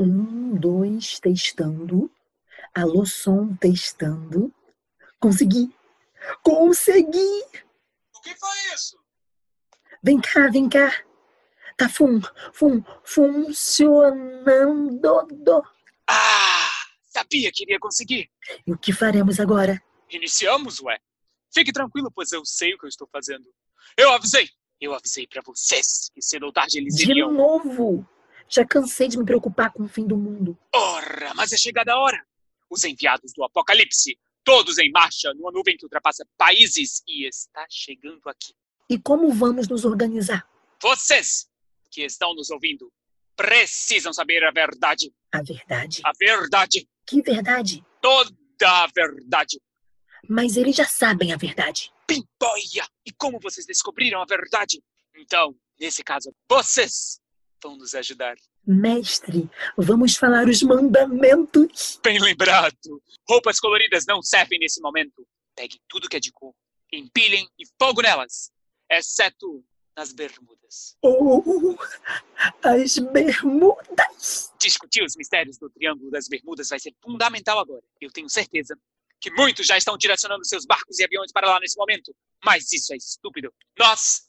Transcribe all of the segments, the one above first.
Um, dois, testando. Alô, som, testando. Consegui! Consegui! O que foi isso? Vem cá, vem cá. Tá fun, fun, funcionando. Ah! Sabia que iria conseguir. E o que faremos agora? Iniciamos, ué. Fique tranquilo, pois eu sei o que eu estou fazendo. Eu avisei. Eu avisei pra vocês que cedo ou tarde eles De iriam. novo! Já cansei de me preocupar com o fim do mundo. Ora, mas é chegada a hora. Os enviados do Apocalipse, todos em marcha, numa nuvem que ultrapassa países e está chegando aqui. E como vamos nos organizar? Vocês que estão nos ouvindo precisam saber a verdade. A verdade. A verdade. Que verdade? Toda a verdade. Mas eles já sabem a verdade. Pimboia! E como vocês descobriram a verdade? Então, nesse caso, vocês vão nos ajudar. Mestre, vamos falar os mandamentos. Bem lembrado. Roupas coloridas não servem nesse momento. Peguem tudo que é de cor, empilhem e fogo nelas. Exceto nas bermudas. Oh, as bermudas. Discutir os mistérios do Triângulo das Bermudas vai ser fundamental agora. Eu tenho certeza que muitos já estão direcionando seus barcos e aviões para lá nesse momento. Mas isso é estúpido. Nós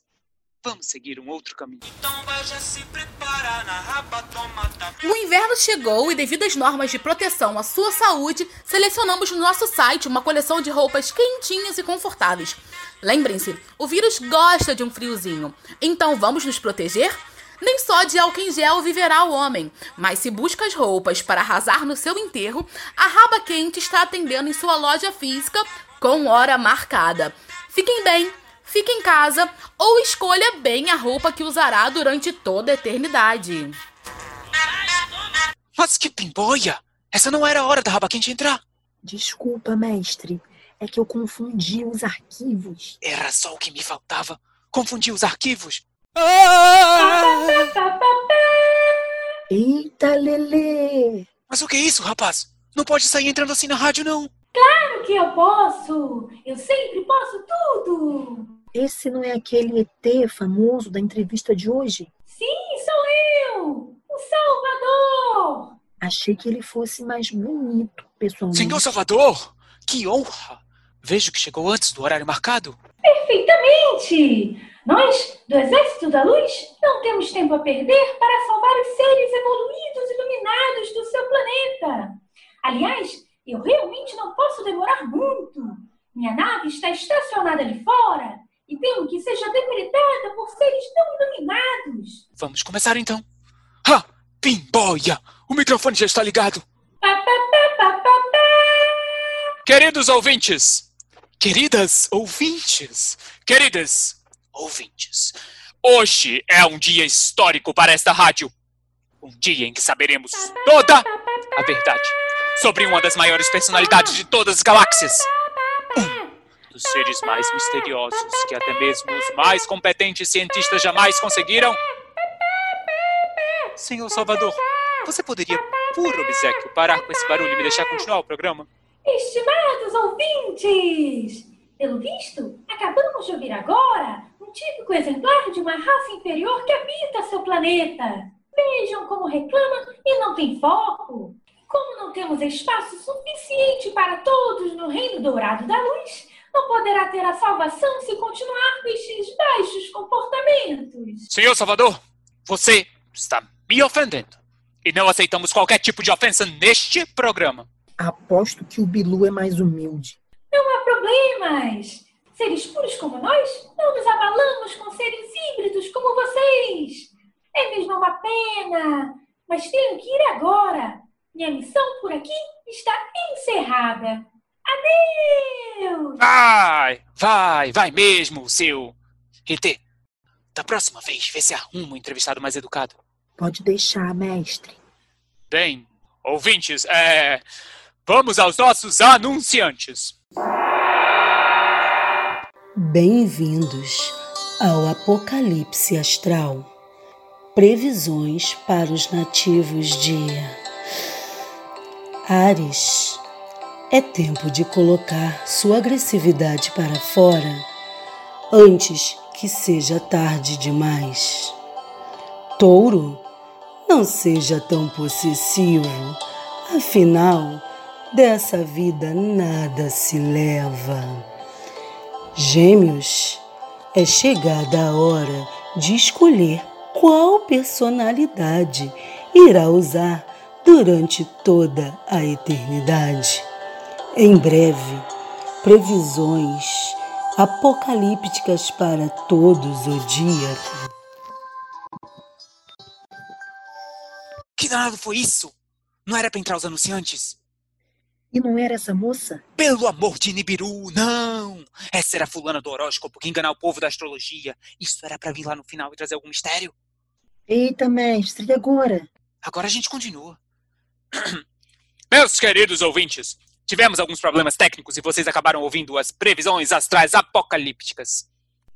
vamos seguir um outro caminho. Então vai já se preparar na raba, toma tá O inverno chegou e, devido às normas de proteção à sua saúde, selecionamos no nosso site uma coleção de roupas quentinhas e confortáveis. Lembrem-se, o vírus gosta de um friozinho, então vamos nos proteger? Nem só de álcool em gel viverá o homem, mas se busca as roupas para arrasar no seu enterro, a Raba Quente está atendendo em sua loja física com hora marcada. Fiquem bem, fique em casa ou escolha bem a roupa que usará durante toda a eternidade. Mas que pimboia! Essa não era a hora da raba quente entrar. Desculpa, mestre. É que eu confundi os arquivos. Era só o que me faltava. Confundi os arquivos. Eita, Lelê! Mas o que é isso, rapaz? Não pode sair entrando assim na rádio, não. Claro que eu posso! Eu sempre posso tudo! Esse não é aquele ET famoso da entrevista de hoje? Sim, sou eu! O Salvador! Achei que ele fosse mais bonito, pessoalmente. Senhor Salvador, que honra! Vejo que chegou antes do horário marcado. Perfeitamente! Nós, do Exército da Luz, não temos tempo a perder para salvar os seres evoluídos e iluminados do seu planeta. Aliás, eu realmente não posso demorar muito. Minha nave está estacionada ali fora e temo que seja depredada por seres não iluminados. Vamos começar então. Ha! Pimboia! O microfone já está ligado. Pá, pá, pá. Queridos ouvintes, queridas ouvintes, queridas ouvintes, hoje é um dia histórico para esta rádio. Um dia em que saberemos toda a verdade sobre uma das maiores personalidades de todas as galáxias. Um dos seres mais misteriosos que até mesmo os mais competentes cientistas jamais conseguiram. Senhor Salvador, você poderia, por obsequio, parar com esse barulho e me deixar continuar o programa? Estimados ouvintes! Pelo visto, acabamos de ouvir agora típico exemplar de uma raça inferior que habita seu planeta. Vejam como reclama e não tem foco. Como não temos espaço suficiente para todos no Reino Dourado da Luz, não poderá ter a salvação se continuar com estes baixos comportamentos. Senhor Salvador, você está me ofendendo. E não aceitamos qualquer tipo de ofensa neste programa. Aposto que o Bilu é mais humilde. Não há problemas. Seres puros como nós, não nos abalamos com seres híbridos como vocês. É mesmo uma pena, mas tenho que ir agora. Minha missão por aqui está encerrada. Adeus! Vai, vai, vai mesmo, seu ET. Da próxima vez, vê se arruma um entrevistado mais educado. Pode deixar, mestre. Bem, ouvintes, é... vamos aos nossos anunciantes. Bem-vindos ao Apocalipse Astral. Previsões para os nativos de Ares. É tempo de colocar sua agressividade para fora antes que seja tarde demais. Touro, não seja tão possessivo, afinal, dessa vida nada se leva. Gêmeos, é chegada a hora de escolher qual personalidade irá usar durante toda a eternidade. Em breve, previsões apocalípticas para todos o dia. Que danado foi isso? Não era pra entrar os anunciantes? E não era essa moça? Pelo amor de Nibiru, não! Essa era a fulana do horóscopo que enganar o povo da astrologia. Isso era pra vir lá no final e trazer algum mistério? Eita, mestre, e agora? Agora a gente continua. Meus queridos ouvintes, tivemos alguns problemas técnicos e vocês acabaram ouvindo as previsões astrais apocalípticas.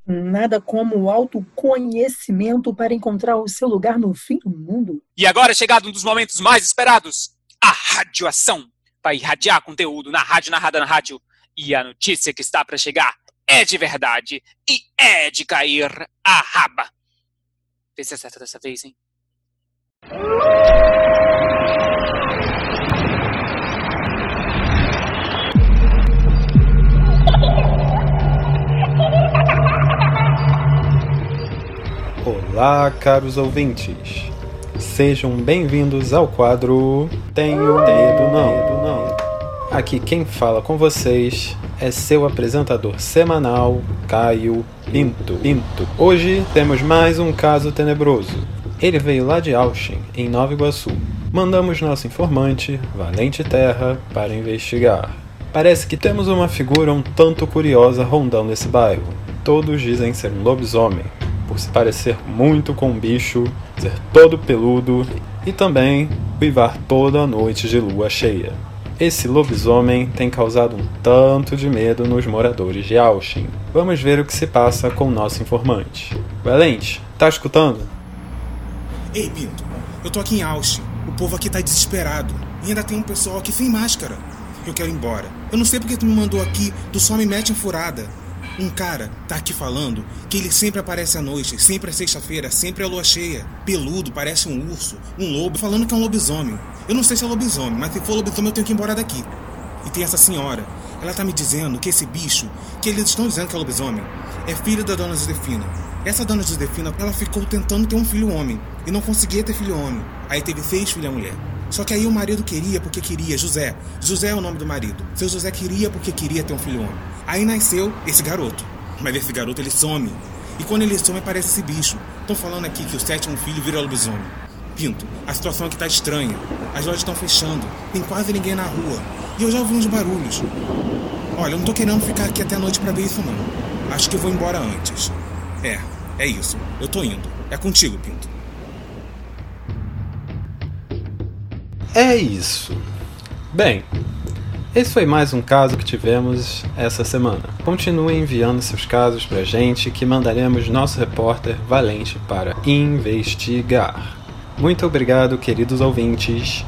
Nada como o autoconhecimento para encontrar o seu lugar no fim do mundo. E agora é chegado um dos momentos mais esperados: a radioação. Vai irradiar conteúdo na rádio narrada na rádio. E a notícia que está para chegar é de verdade e é de cair a raba. Vê se acerta dessa vez, hein? Olá, caros ouvintes. Sejam bem-vindos ao quadro Tenho Medo Não. Aqui quem fala com vocês é seu apresentador semanal, Caio Pinto. Pinto. Hoje temos mais um caso tenebroso. Ele veio lá de Auschwitz, em Nova Iguaçu. Mandamos nosso informante, Valente Terra, para investigar. Parece que temos uma figura um tanto curiosa rondando esse bairro. Todos dizem ser um lobisomem, por se parecer muito com um bicho, ser todo peludo e também uivar toda a noite de lua cheia. Esse lobisomem tem causado um tanto de medo nos moradores de Auschwitz. Vamos ver o que se passa com o nosso informante. Valente, tá escutando? Ei, Pinto, eu tô aqui em Auschwitz. O povo aqui tá desesperado. E ainda tem um pessoal aqui sem máscara. Eu quero ir embora. Eu não sei porque tu me mandou aqui, tu só me mete em furada. Um cara tá aqui falando que ele sempre aparece à noite, sempre é sexta-feira, sempre é lua cheia. Peludo, parece um urso, um lobo, falando que é um lobisomem. Eu não sei se é lobisomem, mas se for lobisomem eu tenho que ir embora daqui. E tem essa senhora, ela tá me dizendo que esse bicho, que eles estão dizendo que é lobisomem, é filho da dona Josefina. Essa dona Josefina, ela ficou tentando ter um filho homem e não conseguia ter filho homem. Aí teve seis filhas mulher. Só que aí o marido queria porque queria, José. José é o nome do marido. Seu José queria porque queria ter um filho homem. Aí nasceu esse garoto. Mas esse garoto ele some. E quando ele some aparece esse bicho. Estão falando aqui que o sétimo filho vira lobisomem. Pinto, a situação aqui tá estranha. As lojas estão fechando. Tem quase ninguém na rua. E eu já ouvi uns barulhos. Olha, eu não tô querendo ficar aqui até a noite para ver isso não. Acho que eu vou embora antes. É, é isso. Eu tô indo. É contigo, Pinto. É isso. Bem, esse foi mais um caso que tivemos essa semana. Continue enviando seus casos pra gente que mandaremos nosso repórter Valente para investigar. Muito obrigado, queridos ouvintes,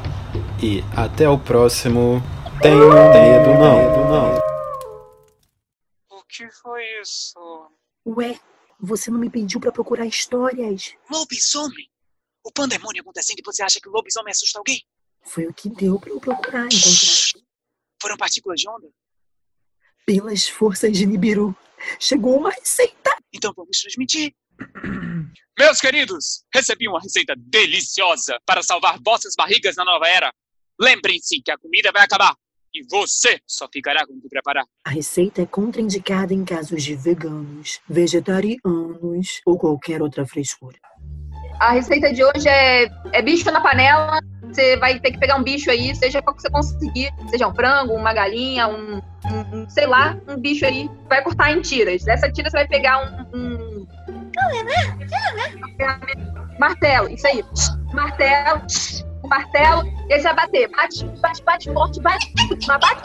e até o próximo. Tenho medo não. não. O que foi isso? Ué, você não me pediu para procurar histórias. Lobisomem? O pandemônio acontecendo e você acha que o lobisomem assusta alguém? Foi o que deu para eu procurar encontrar. Foram partículas de onda? Pelas forças de Nibiru, chegou uma receita. Então vamos transmitir. Meus queridos, recebi uma receita deliciosa para salvar vossas barrigas na nova era. Lembrem-se que a comida vai acabar e você só ficará com o que preparar. A receita é contraindicada em casos de veganos, vegetarianos ou qualquer outra frescura. A receita de hoje é, é bicho na panela. Você vai ter que pegar um bicho aí, seja qual que você conseguir, seja um frango, uma galinha, um, um- um, sei lá, um bicho aí. Vai cortar em tiras. Dessa tira você vai pegar um. um martelo, isso aí. Martelo, um martelo, e você vai bater. Bate, bate, bate forte, bate. Mas bate.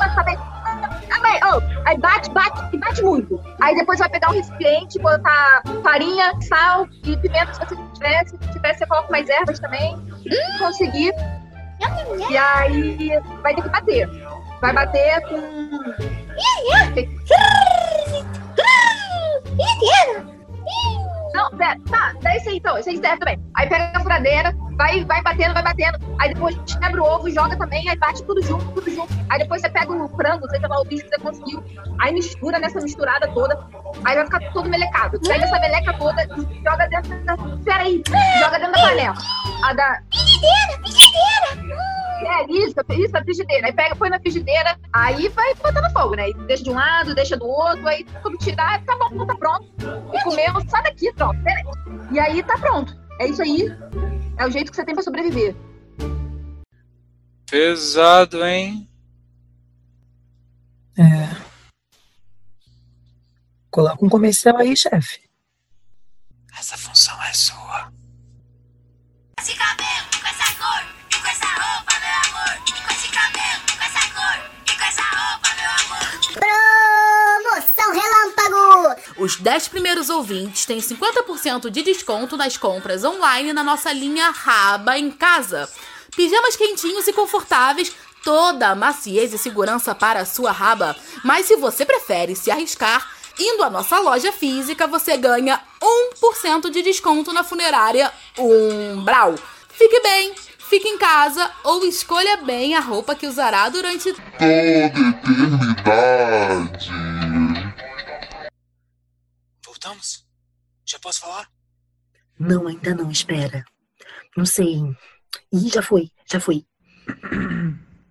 Ah, bem, oh, aí bate, bate e bate muito. Aí depois vai pegar um recipiente, botar farinha, sal e pimenta se você tiver. Se tiver, você coloca mais ervas também. Se conseguir. E aí vai ter que bater. Vai bater com. Esse aí então, esse aí serve também. Aí pega a furadeira, vai, vai batendo, vai batendo. Aí depois quebra o ovo, joga também, aí bate tudo junto, tudo junto. Aí depois você pega o frango, seja lá o bicho que você conseguiu, aí mistura nessa misturada toda, aí vai ficar todo melecado. Pega essa meleca toda e joga dentro da. Peraí, joga dentro da panela. A da. Frigideira, frigideira! É, isso, isso, a frigideira. Aí pega, põe na frigideira, aí vai botando fogo, né? Deixa de um lado, deixa do outro, aí quando tirar, tá bom, tá pronto. E comeu, sai daqui, pronto. Peraí. E aí tá pronto. É isso aí. É o jeito que você tem pra sobreviver. Pesado, hein? É. Coloca um comercial aí, chefe. Os 10 primeiros ouvintes têm 50% de desconto nas compras online na nossa linha Raba em Casa. Pijamas quentinhos e confortáveis, toda a maciez e segurança para a sua raba. Mas se você prefere se arriscar, indo à nossa loja física, você ganha 1% de desconto na funerária Umbral. Fique bem, fique em casa ou escolha bem a roupa que usará durante Voltamos? Já posso falar? Não, ainda não, espera. Não sei. Ih, já foi, já foi.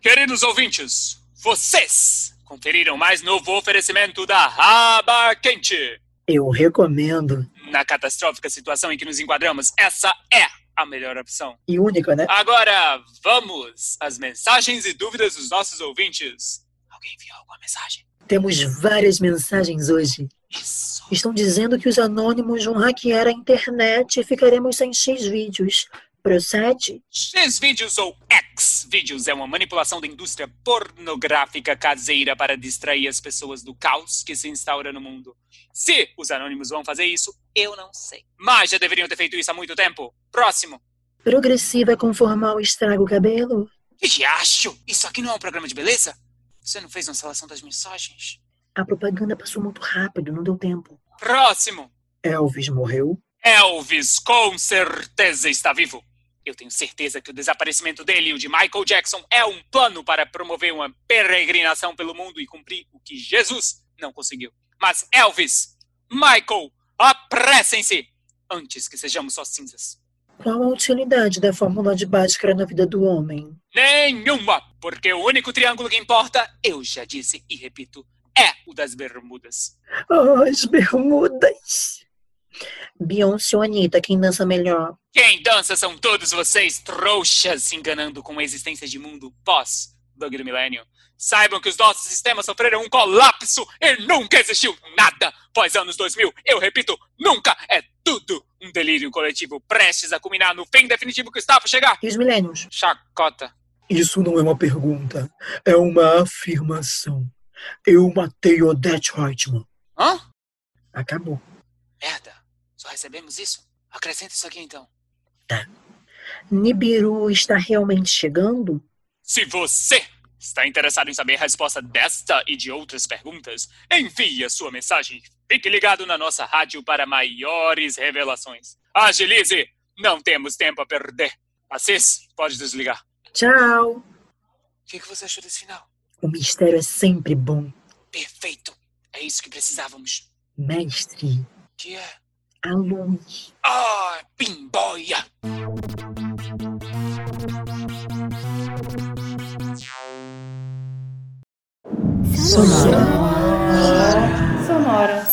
Queridos ouvintes, vocês conferiram mais novo oferecimento da Raba Quente. Eu recomendo. Na catastrófica situação em que nos enquadramos, essa é a melhor opção. E única, né? Agora, vamos às mensagens e dúvidas dos nossos ouvintes. Alguém enviou alguma mensagem? Temos várias mensagens hoje. Isso. Estão dizendo que os anônimos vão hackear a internet e ficaremos sem X vídeos. Procede? X-Vídeos ou X-Vídeos é uma manipulação da indústria pornográfica caseira para distrair as pessoas do caos que se instaura no mundo. Se os anônimos vão fazer isso, eu não sei. Mas já deveriam ter feito isso há muito tempo. Próximo. Progressiva conformar o estrago cabelo? Que acho? Isso aqui não é um programa de beleza? Você não fez uma seleção das mensagens? A propaganda passou muito rápido, não deu tempo. Próximo. Elvis morreu? Elvis com certeza está vivo. Eu tenho certeza que o desaparecimento dele e o de Michael Jackson é um plano para promover uma peregrinação pelo mundo e cumprir o que Jesus não conseguiu. Mas Elvis, Michael, apressem-se antes que sejamos só cinzas. Qual a utilidade da fórmula de Bhaskara na vida do homem? Nenhuma, porque o único triângulo que importa, eu já disse e repito, é o das Bermudas. Oh, as bermudas! Beyoncé ou Anitta, quem dança melhor? Quem dança são todos vocês, trouxas, se enganando com a existência de mundo pós do milênio. Saibam que os nossos sistemas sofreram um colapso e nunca existiu nada pós anos 2000. Eu repito, nunca é tudo um delírio coletivo prestes a culminar no fim definitivo que está para chegar. E os milênios? Chacota. Isso não é uma pergunta, é uma afirmação. Eu matei Odette Reutemann. Hã? Acabou. Merda. Só recebemos isso? Acrescenta isso aqui então. Tá. Nibiru está realmente chegando? Se você está interessado em saber a resposta desta e de outras perguntas, envie a sua mensagem. Fique ligado na nossa rádio para maiores revelações. Agilize! Não temos tempo a perder. Assis, pode desligar. Tchau. O que, que você achou desse final? O mistério é sempre bom. Perfeito. É isso que precisávamos. Mestre, Que é? a luz. Ah, pimboia! Sonora.